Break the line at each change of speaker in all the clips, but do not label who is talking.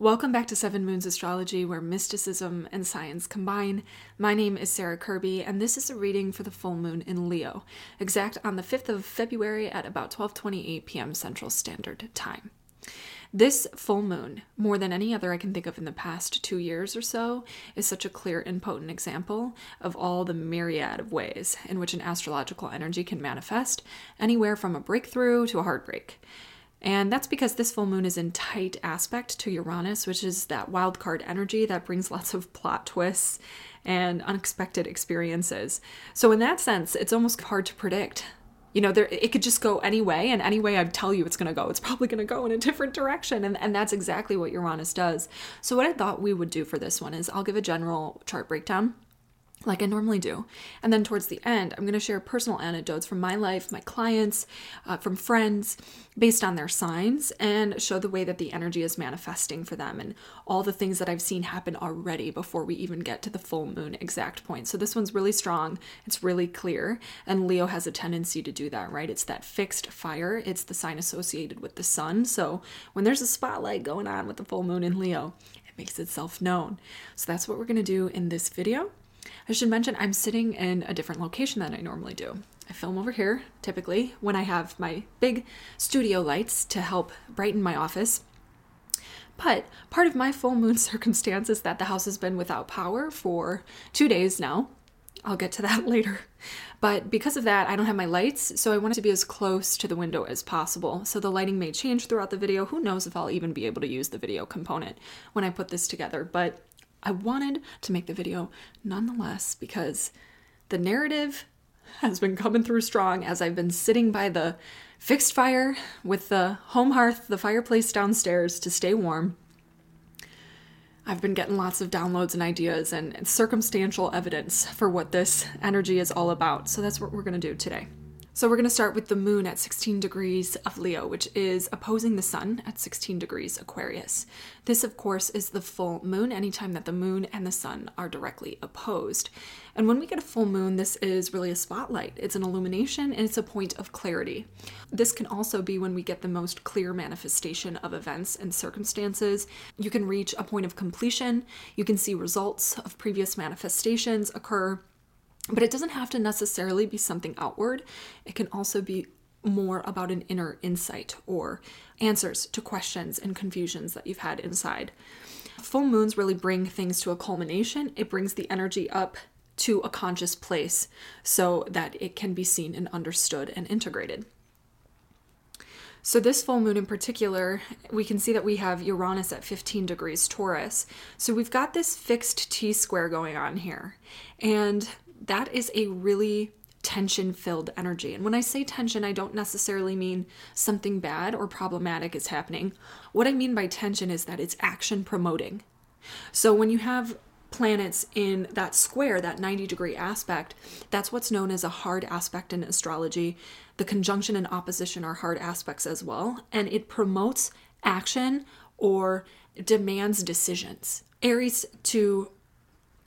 Welcome back to Seven Moons Astrology, where mysticism and science combine. My name is Sarah Kirby, and this is a reading for the full moon in Leo, exact on the 5th of February at about 12:28 p.m. Central Standard Time. This full moon, more than any other I can think of in the past two years or so, is such a clear and potent example of all the myriad of ways in which an astrological energy can manifest, anywhere from a breakthrough to a heartbreak. And that's because this full moon is in tight aspect to Uranus, which is that wild card energy that brings lots of plot twists and unexpected experiences. So, in that sense, it's almost hard to predict. You know, there it could just go any way, and any way I tell you it's to go, it's probably to go in a different direction, and and that's exactly what Uranus does. So, what I thought we would do for this one is I'll give a general chart breakdown like I normally do. And then towards the end, I'm going to share personal anecdotes from my life, my clients, uh, from friends, based on their signs, and show the way that the energy is manifesting for them and all the things that I've seen happen already before we even get to the full moon exact point. So this one's really strong, it's really clear, and Leo has a tendency to do that, right? It's that fixed fire, it's the sign associated with the sun. So when there's a spotlight going on with the full moon in Leo, it makes itself known. So that's what we're going to do in this video. I should mention I'm sitting in a different location than I normally do. I film over here typically when I have my big studio lights to help brighten my office. But part of my full moon circumstance is that the house has been without power for two days now. I'll get to that later. But because of that, I don't have my lights, so I wanted to be as close to the window as possible. So the lighting may change throughout the video. Who knows if I'll even be able to use the video component when I put this together. But I wanted to make the video nonetheless because the narrative has been coming through strong as I've been sitting by the fixed fire with the home hearth, the fireplace downstairs to stay warm. I've been getting lots of downloads and ideas and circumstantial evidence for what this energy is all about. So that's what we're going to do today. So we're going to start with the moon at 16 degrees of Leo, which is opposing the sun at 16 degrees Aquarius. This, of course, is the full moon anytime that the moon and the sun are directly opposed. And when we get a full moon, this is really a spotlight. It's an illumination and it's a point of clarity. This can also be when we get the most clear manifestation of events and circumstances. You can reach a point of completion, you can see results of previous manifestations occur but it doesn't have to necessarily be something outward, it can also be more about an inner insight or answers to questions and confusions that you've had inside. Full moons really bring things to a culmination, it brings the energy up to a conscious place so that it can be seen and understood and integrated. So, this full moon in particular, we can see that we have Uranus at 15 degrees Taurus. So, we've got this fixed T square going on here. And that is a really tension filled energy. And when I say tension, I don't necessarily mean something bad or problematic is happening. What I mean by tension is that it's action promoting. So when you have planets in that square, that 90 degree aspect, that's what's known as a hard aspect in astrology. The conjunction and opposition are hard aspects as well, and it promotes action or demands decisions. Aries to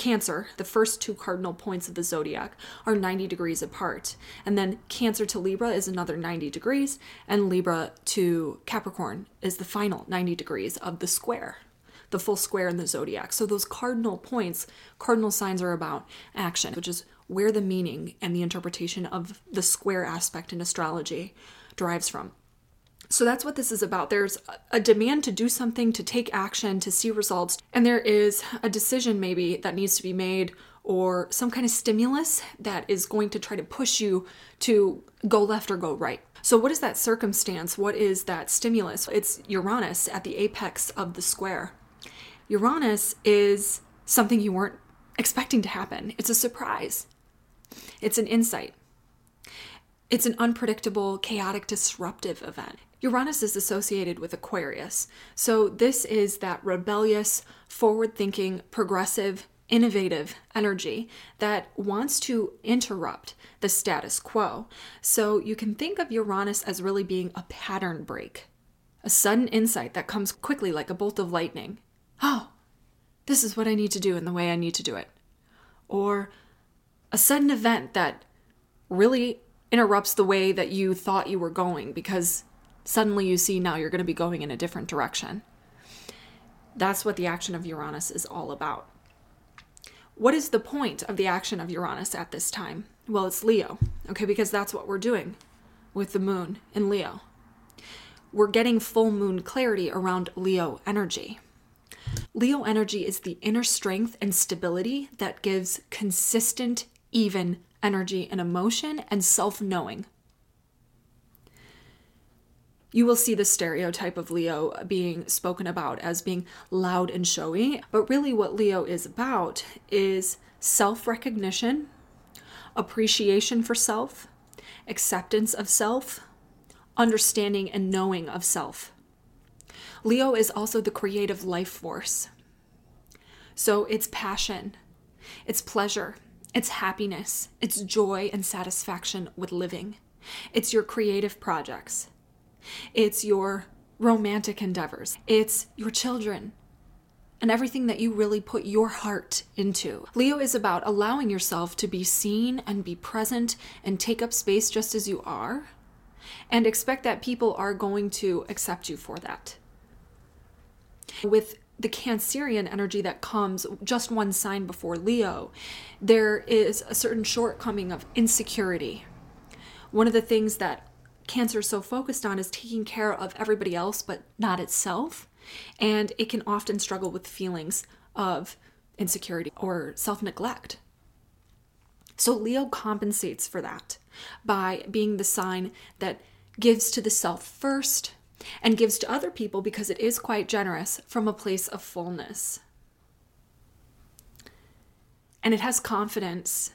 Cancer, the first two cardinal points of the zodiac, are 90 degrees apart. And then Cancer to Libra is another 90 degrees, and Libra to Capricorn is the final 90 degrees of the square, the full square in the zodiac. So those cardinal points, cardinal signs are about action, which is where the meaning and the interpretation of the square aspect in astrology derives from. So that's what this is about. There's a demand to do something, to take action, to see results, and there is a decision maybe that needs to be made or some kind of stimulus that is going to try to push you to go left or go right. So, what is that circumstance? What is that stimulus? It's Uranus at the apex of the square. Uranus is something you weren't expecting to happen, it's a surprise, it's an insight. It's an unpredictable, chaotic, disruptive event. Uranus is associated with Aquarius. So, this is that rebellious, forward thinking, progressive, innovative energy that wants to interrupt the status quo. So, you can think of Uranus as really being a pattern break, a sudden insight that comes quickly like a bolt of lightning. Oh, this is what I need to do in the way I need to do it. Or a sudden event that really interrupts the way that you thought you were going because suddenly you see now you're going to be going in a different direction. That's what the action of Uranus is all about. What is the point of the action of Uranus at this time? Well, it's Leo, okay, because that's what we're doing with the moon in Leo. We're getting full moon clarity around Leo energy. Leo energy is the inner strength and stability that gives consistent, even energy and emotion and self knowing. You will see the stereotype of Leo being spoken about as being loud and showy, but really what Leo is about is self recognition, appreciation for self, acceptance of self, understanding and knowing of self. Leo is also the creative life force. So it's passion, it's pleasure, it's happiness, it's joy and satisfaction with living. It's your creative projects, it's your romantic endeavors, it's your children, and everything that you really put your heart into. Leo is about allowing yourself to be seen and be present and take up space just as you are, and expect that people are going to accept you for that. With the Cancerian energy that comes just one sign before Leo, there is a certain shortcoming of insecurity. One of the things that Cancer is so focused on is taking care of everybody else but not itself. And it can often struggle with feelings of insecurity or self neglect. So Leo compensates for that by being the sign that gives to the self first and gives to other people because it is quite generous from a place of fullness. And it has confidence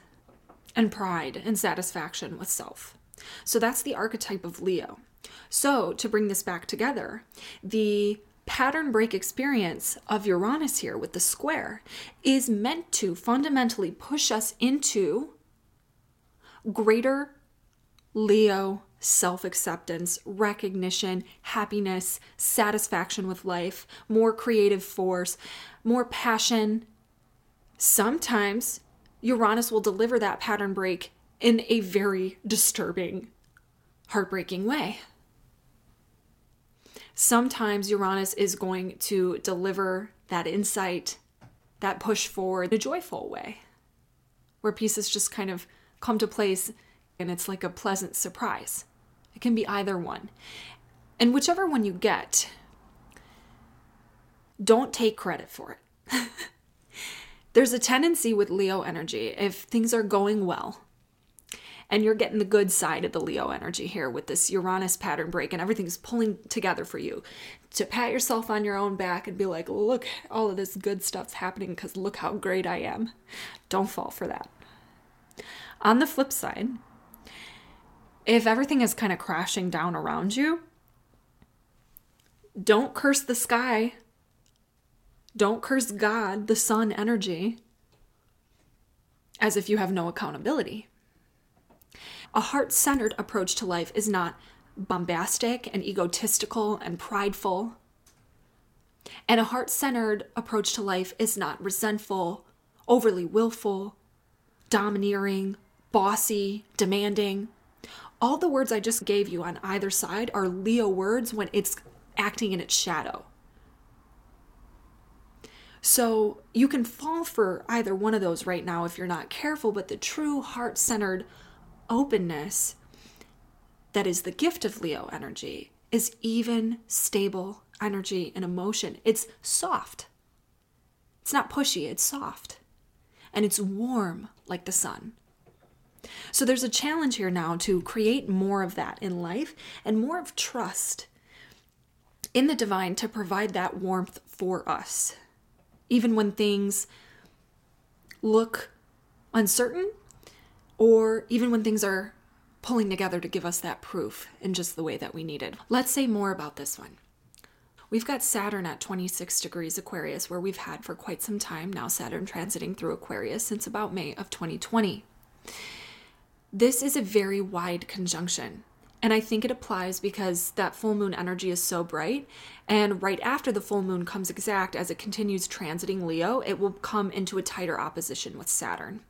and pride and satisfaction with self. So that's the archetype of Leo. So, to bring this back together, the pattern break experience of Uranus here with the square is meant to fundamentally push us into greater Leo self acceptance, recognition, happiness, satisfaction with life, more creative force, more passion. Sometimes Uranus will deliver that pattern break in a very disturbing, heartbreaking way. Sometimes Uranus is going to deliver that insight, that push forward in a joyful way, where pieces just kind of come to place and it's like a pleasant surprise. It can be either one. And whichever one you get, don't take credit for it. There's a tendency with Leo energy, if things are going well, and you're getting the good side of the Leo energy here with this Uranus pattern break and everything's pulling together for you to pat yourself on your own back and be like, look, all of this good stuff's happening because look how great I am. Don't fall for that. On the flip side, if everything is kind of crashing down around you, don't curse the sky. Don't curse God, the sun energy, as if you have no accountability. A heart centered approach to life is not bombastic and egotistical and prideful. And a heart centered approach to life is not resentful, overly willful, domineering, bossy, demanding. All the words I just gave you on either side are Leo words when it's acting in its shadow. So you can fall for either one of those right now if you're not careful, but the true heart centered openness that is the gift of Leo energy is even, stable energy and emotion. It's soft. It's not pushy, it's soft. And it's warm like the sun. So there's a challenge here now to create more of that in life and more of trust in the divine to provide that warmth for us. Even when things look uncertain or even when things are pulling together to give us that proof in just the way that we needed. Let's say more about this one. We've got Saturn at 26 degrees Aquarius, where we've had for quite some time now Saturn transiting through Aquarius since about May of 2020. This is a very wide conjunction. And I think it applies because that full moon energy is so bright. And right after the full moon comes exact, as it continues transiting Leo, it will come into a tighter opposition with Saturn.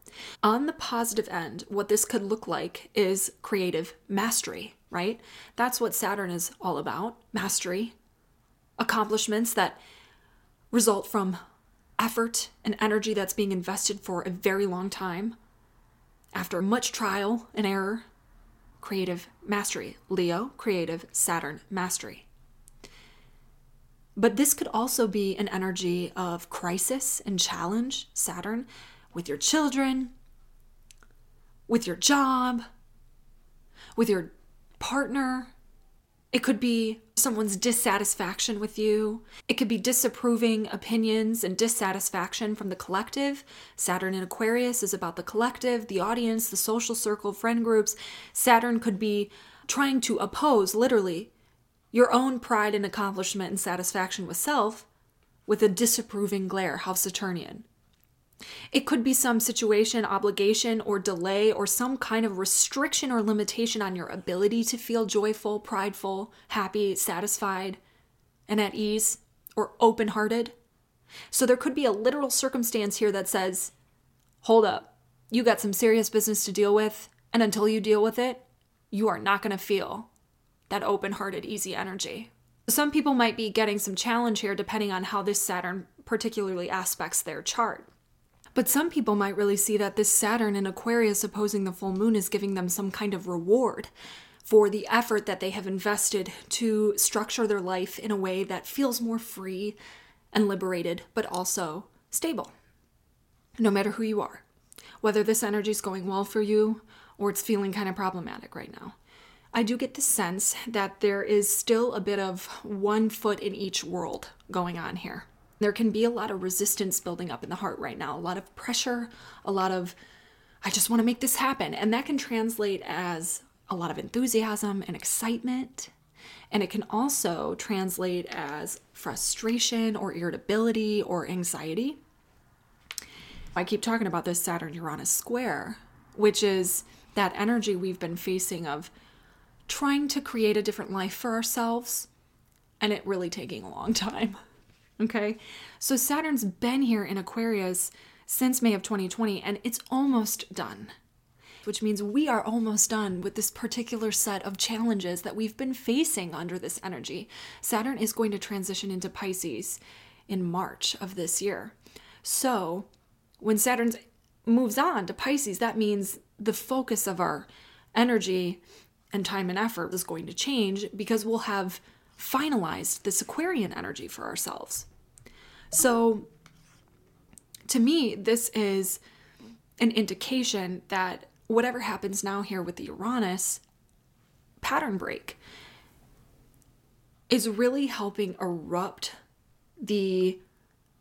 On the positive end, what this could look like is creative mastery, right? That's what Saturn is all about mastery, accomplishments that result from effort and energy that's being invested for a very long time. After much trial and error, creative mastery. Leo, creative, Saturn, mastery. But this could also be an energy of crisis and challenge, Saturn, with your children, with your job, with your partner. It could be someone's dissatisfaction with you. It could be disapproving opinions and dissatisfaction from the collective. Saturn in Aquarius is about the collective, the audience, the social circle, friend groups. Saturn could be trying to oppose, literally, your own pride and accomplishment and satisfaction with self with a disapproving glare, House Saturnian. It could be some situation, obligation, or delay, or some kind of restriction or limitation on your ability to feel joyful, prideful, happy, satisfied, and at ease, or open hearted. So there could be a literal circumstance here that says, hold up, you got some serious business to deal with, and until you deal with it, you are not going to feel that open hearted, easy energy. Some people might be getting some challenge here depending on how this Saturn particularly aspects their chart. But some people might really see that this Saturn in Aquarius opposing the full moon is giving them some kind of reward for the effort that they have invested to structure their life in a way that feels more free and liberated, but also stable, no matter who you are. Whether this energy is going well for you or it's feeling kind of problematic right now. I do get the sense that there is still a bit of one foot in each world going on here. There can be a lot of resistance building up in the heart right now, a lot of pressure, a lot of, I just want to make this happen. And that can translate as a lot of enthusiasm and excitement. And it can also translate as frustration or irritability or anxiety. I keep talking about this Saturn Uranus square, which is that energy we've been facing of trying to create a different life for ourselves and it really taking a long time. Okay. So Saturn's been here in Aquarius since May of 2020 and it's almost done, which means we are almost done with this particular set of challenges that we've been facing under this energy. Saturn is going to transition into Pisces in March of this year. So when Saturn moves on to Pisces, that means the focus of our energy and time and effort is going to change because we'll have finalized this Aquarian energy for ourselves. So, to me, this is an indication that whatever happens now here with the Uranus pattern break is really helping erupt the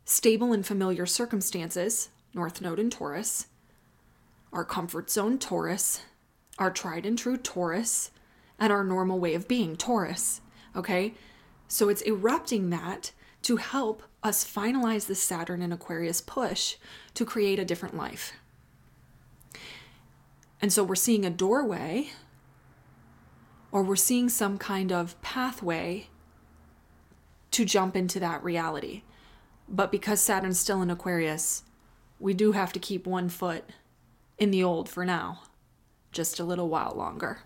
stable and familiar circumstances, North Node in Taurus, our comfort zone Taurus, our tried and true Taurus, and our normal way of being Taurus. Okay? So it's erupting that to help us finalize the Saturn and Aquarius push to create a different life. And so we're seeing a doorway or we're seeing some kind of pathway to jump into that reality. But because Saturn's still in Aquarius, we do have to keep one foot in the old for now, just a little while longer.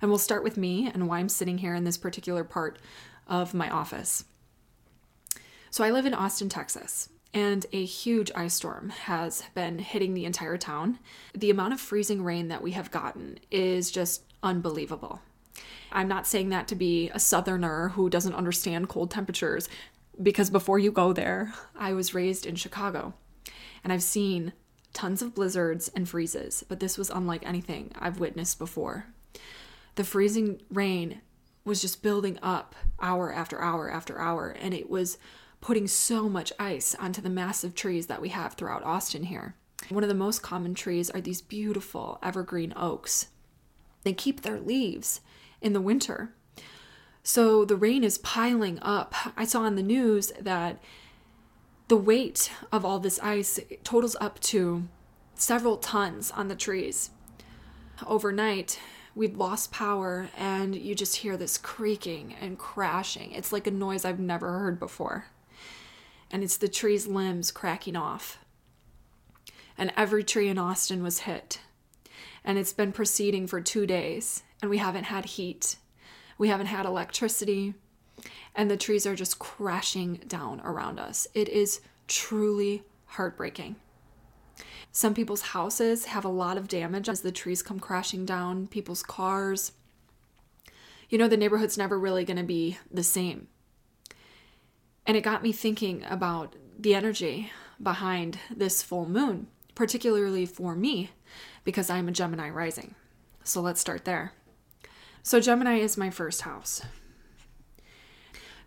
And we'll start with me and why I'm sitting here in this particular part of my office. So I live in Austin, Texas, and a huge ice storm has been hitting the entire town. The amount of freezing rain that we have gotten is just unbelievable. I'm not saying that to be a southerner who doesn't understand cold temperatures, because before you go there, I was raised in Chicago and I've seen tons of blizzards and freezes, but this was unlike anything I've witnessed before. The freezing rain was just building up hour after hour after hour, and it was putting so much ice onto the massive trees that we have throughout Austin here. One of the most common trees are these beautiful evergreen oaks. They keep their leaves in the winter. So the rain is piling up. I saw on the news that the weight of all this ice totals up to several tons on the trees. Overnight, we'd lost power and you just hear this creaking and crashing. It's like a noise I've never heard before. And it's the tree's limbs cracking off. And every tree in Austin was hit. And it's been proceeding for two days, and we haven't had heat. We haven't had electricity. and the trees are just crashing down around us. It is truly heartbreaking. Some people's houses have a lot of damage as the trees come crashing down, people's cars. You know, the neighborhood's never really going to be the same. And it got me thinking about the energy behind this full moon, particularly for me, because I'm a Gemini rising. So let's start there. So, Gemini is my first house.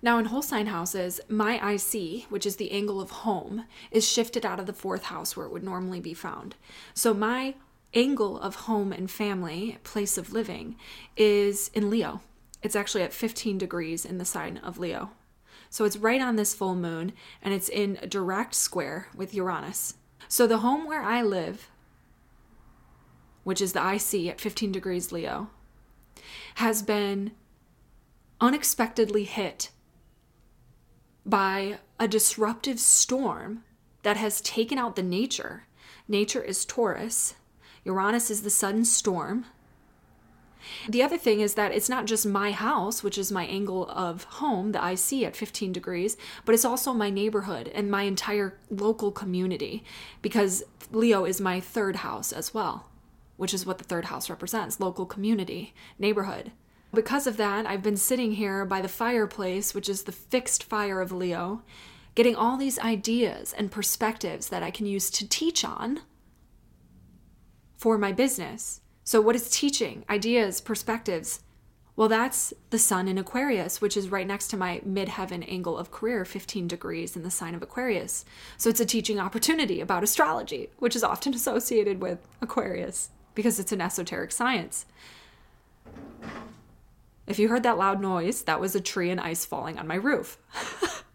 Now, in whole sign houses, my IC, which is the angle of home, is shifted out of the fourth house where it would normally be found. So, my angle of home and family, place of living, is in Leo. It's actually at 15 degrees in the sign of Leo. So it's right on this full moon and it's in a direct square with Uranus. So the home where I live, which is the IC at 15 degrees Leo, has been unexpectedly hit by a disruptive storm that has taken out the nature. Nature is Taurus, Uranus is the sudden storm, the other thing is that it's not just my house, which is my angle of home that IC at 15 degrees, but it's also my neighborhood and my entire local community because Leo is my third house as well, which is what the third house represents local community, neighborhood. Because of that, I've been sitting here by the fireplace, which is the fixed fire of Leo, getting all these ideas and perspectives that I can use to teach on for my business so, what is teaching? Ideas, perspectives. Well, that's the sun in Aquarius, which is right next to my midheaven angle of career, 15 degrees in the sign of Aquarius. So, it's a teaching opportunity about astrology, which is often associated with Aquarius because it's an esoteric science. If you heard that loud noise, that was a tree and ice falling on my roof.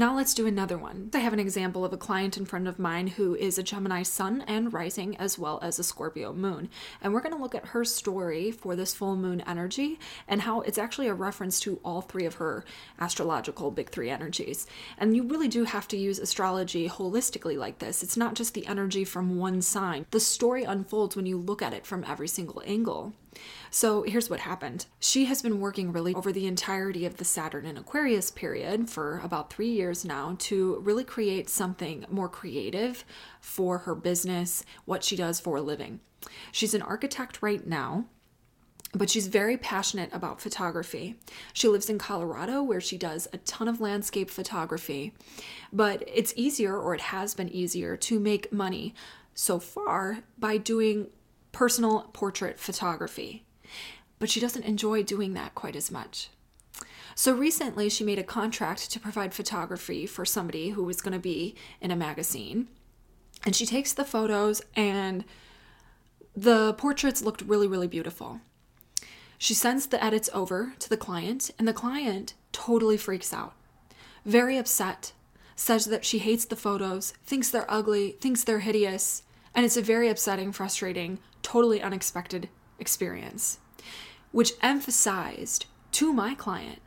Now let's do another one. I have an example of a client in front of mine who is a Gemini sun and rising as well as a Scorpio moon. And we're going to look at her story for this full moon energy and how it's actually a reference to all three of her astrological big three energies. And you really do have to use astrology holistically like this. It's not just the energy from one sign. The story unfolds when you look at it from every single angle. So here's what happened. She has been working really over the entirety of the Saturn and Aquarius period for about three years now to really create something more creative for her business, what she does for a living. She's an architect right now but she's very passionate about photography. She lives in Colorado where she does a ton of landscape photography, but it's easier, or it has been easier, to make money so far by doing personal portrait photography, but she doesn't enjoy doing that quite as much. So recently, she made a contract to provide photography for somebody who was going to be in a magazine. And she takes the photos, and the portraits looked really, really beautiful. She sends the edits over to the client, and the client totally freaks out. Very upset, says that she hates the photos, thinks they're ugly, thinks they're hideous, and it's a very upsetting, frustrating, totally unexpected experience, which emphasized to my client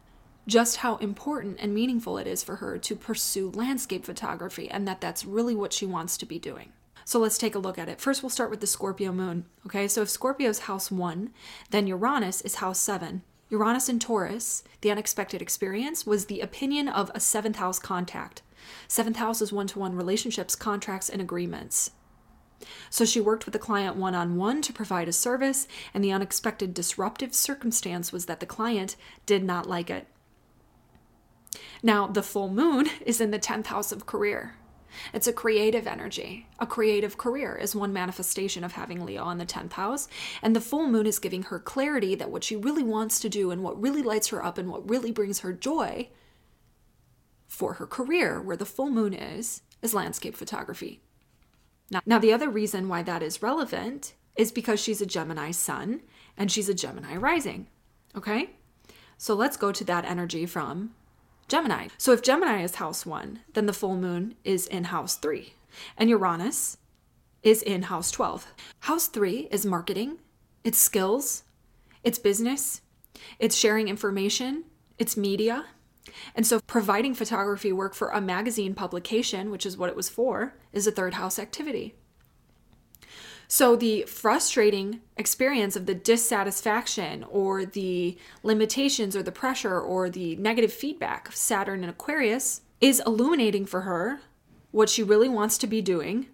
just how important and meaningful it is for her to pursue landscape photography and that that's really what she wants to be doing. So let's take a look at it. First, we'll start with the Scorpio moon. Okay, so if Scorpio is house one, then Uranus is house seven. Uranus in Taurus, the unexpected experience, was the opinion of a seventh house contact. Seventh house is one to one relationships, contracts, and agreements. So she worked with the client one on one to provide a service, and the unexpected disruptive circumstance was that the client did not like it. Now, the full moon is in the 10th house of career. It's a creative energy. A creative career is one manifestation of having Leo on the 10th house. And the full moon is giving her clarity that what she really wants to do and what really lights her up and what really brings her joy for her career, where the full moon is, is landscape photography. Now, the other reason why that is relevant is because she's a Gemini sun and she's a Gemini rising. Okay? So let's go to that energy from Gemini. So if Gemini is house one, then the full moon is in house three, and Uranus is in house 12. House three is marketing, it's skills, it's business, it's sharing information, it's media, and so, providing photography work for a magazine publication, which is what it was for, is a third house activity. So, the frustrating experience of the dissatisfaction or the limitations or the pressure or the negative feedback of Saturn and Aquarius is illuminating for her what she really wants to be doing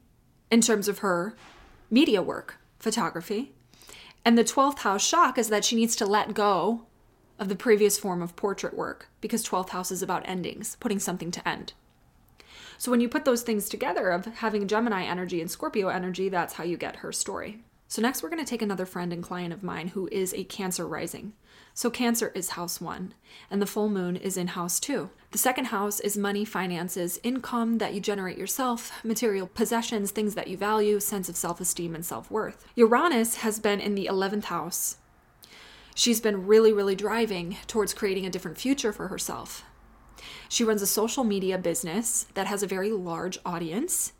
in terms of her media work, photography. And the 12th house shock is that she needs to let go of the previous form of portrait work because 12th house is about endings, putting something to end. So when you put those things together of having Gemini energy and Scorpio energy, that's how you get her story. So next we're going to take another friend and client of mine who is a Cancer rising. So Cancer is house 1 and the full moon is in house 2. The second house is money, finances, income that you generate yourself, material possessions, things that you value, sense of self-esteem and self-worth. Uranus has been in the 11th house. She's been really really driving towards creating a different future for herself. She runs a social media business that has a very large audience,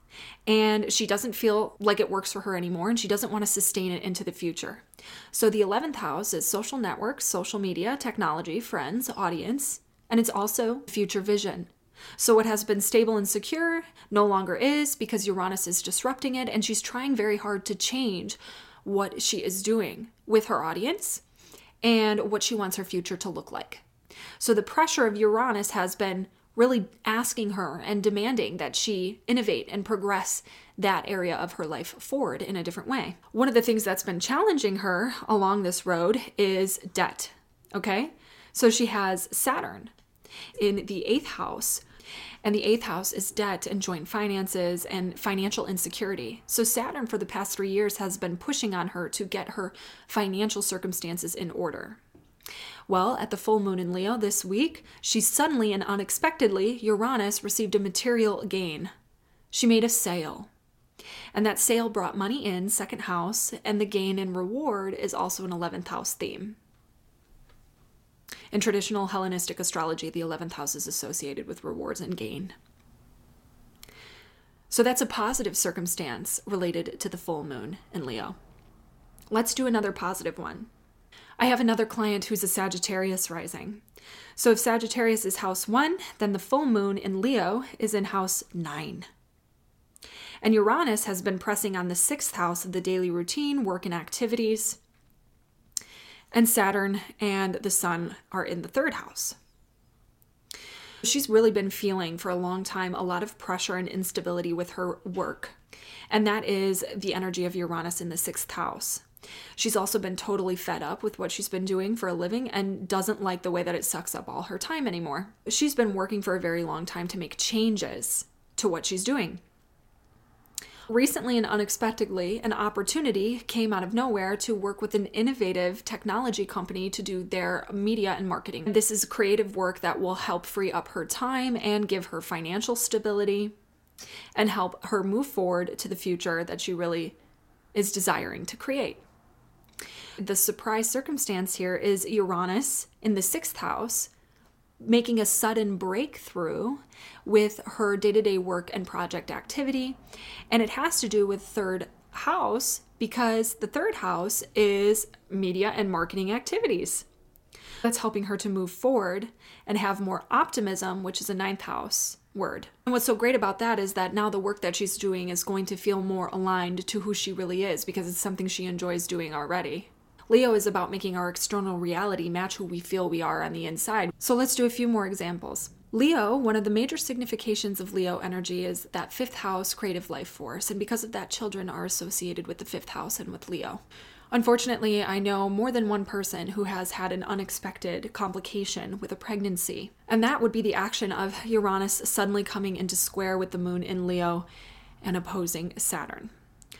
and she doesn't feel like it works for her anymore, and she doesn't want to sustain it into the future. So, the 11th house is social networks, social media, technology, friends, audience, and it's also future vision. So, what has been stable and secure no longer is because Uranus is disrupting it, and she's trying very hard to change what she is doing with her audience and what she wants her future to look like. So the pressure of Uranus has been really asking her and demanding that she innovate and progress that area of her life forward in a different way. One of the things that's been challenging her along this road is debt. Okay? So she has Saturn in the eighth house. And the eighth house is debt and joint finances and financial insecurity. So, Saturn for the past three years has been pushing on her to get her financial circumstances in order. Well, at the full moon in Leo this week, she suddenly and unexpectedly, Uranus received a material gain. She made a sale. And that sale brought money in, second house, and the gain and reward is also an 11th house theme. In traditional Hellenistic astrology, the 11th house is associated with rewards and gain. So that's a positive circumstance related to the full moon in Leo. Let's do another positive one. I have another client who's a Sagittarius rising. So if Sagittarius is house one, then the full moon in Leo is in house nine. And Uranus has been pressing on the sixth house of the daily routine, work, and activities. And Saturn and the Sun are in the third house. She's really been feeling for a long time a lot of pressure and instability with her work. And that is the energy of Uranus in the sixth house. She's also been totally fed up with what she's been doing for a living and doesn't like the way that it sucks up all her time anymore. She's been working for a very long time to make changes to what she's doing. Recently and unexpectedly, an opportunity came out of nowhere to work with an innovative technology company to do their media and marketing. This is creative work that will help free up her time and give her financial stability and help her move forward to the future that she really is desiring to create. The surprise circumstance here is Uranus in the sixth house making a sudden breakthrough with her day to day work and project activity. And it has to do with third house because the third house is media and marketing activities. That's helping her to move forward and have more optimism, which is a ninth house word. And what's so great about that is that now the work that she's doing is going to feel more aligned to who she really is because it's something she enjoys doing already. Leo is about making our external reality match who we feel we are on the inside. So let's do a few more examples. Leo, one of the major significations of Leo energy is that fifth house creative life force, and because of that, children are associated with the fifth house and with Leo. Unfortunately, I know more than one person who has had an unexpected complication with a pregnancy, and that would be the action of Uranus suddenly coming into square with the moon in Leo and opposing Saturn.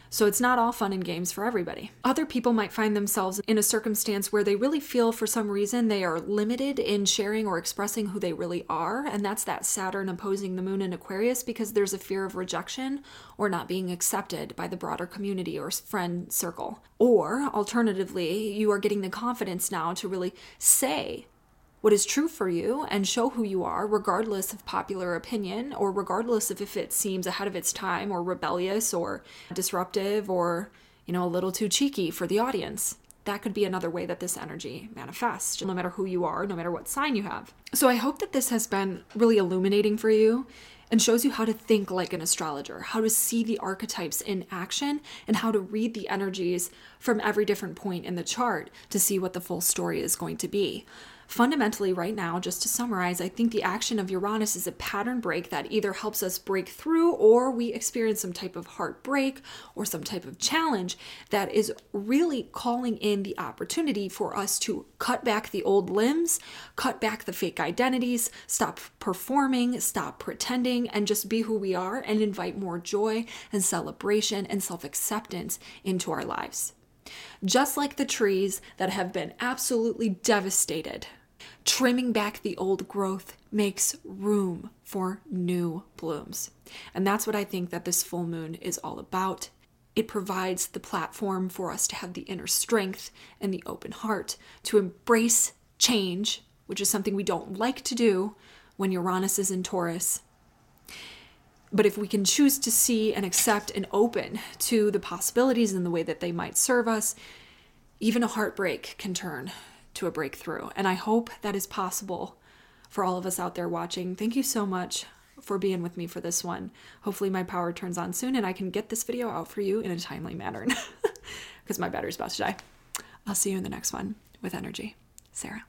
So it's not all fun and games for everybody. Other people might find themselves in a circumstance where they really feel for some reason they are limited in sharing or expressing who they really are, and that's that Saturn opposing the moon in Aquarius because there's a fear of rejection or not being accepted by the broader community or friend circle. Or alternatively, you are getting the confidence now to really say what is true for you and show who you are, regardless of popular opinion or regardless of if it seems ahead of its time or rebellious or disruptive or, you know, a little too cheeky for the audience. That could be another way that this energy manifests, no matter who you are, no matter what sign you have. So I hope that this has been really illuminating for you and shows you how to think like an astrologer, how to see the archetypes in action, and how to read the energies from every different point in the chart to see what the full story is going to be. Fundamentally, right now, just to summarize, I think the action of Uranus is a pattern break that either helps us break through or we experience some type of heartbreak or some type of challenge that is really calling in the opportunity for us to cut back the old limbs, cut back the fake identities, stop performing, stop pretending, and just be who we are and invite more joy and celebration and self acceptance into our lives. Just like the trees that have been absolutely devastated Trimming back the old growth makes room for new blooms. And that's what I think that this full moon is all about. It provides the platform for us to have the inner strength and the open heart to embrace change, which is something we don't like to do when Uranus is in Taurus. But if we can choose to see and accept and open to the possibilities and the way that they might serve us, even a heartbreak can turn to a breakthrough. And I hope that is possible for all of us out there watching. Thank you so much for being with me for this one. Hopefully, my power turns on soon and I can get this video out for you in a timely manner because my battery's about to die. I'll see you in the next one with energy. Sarah.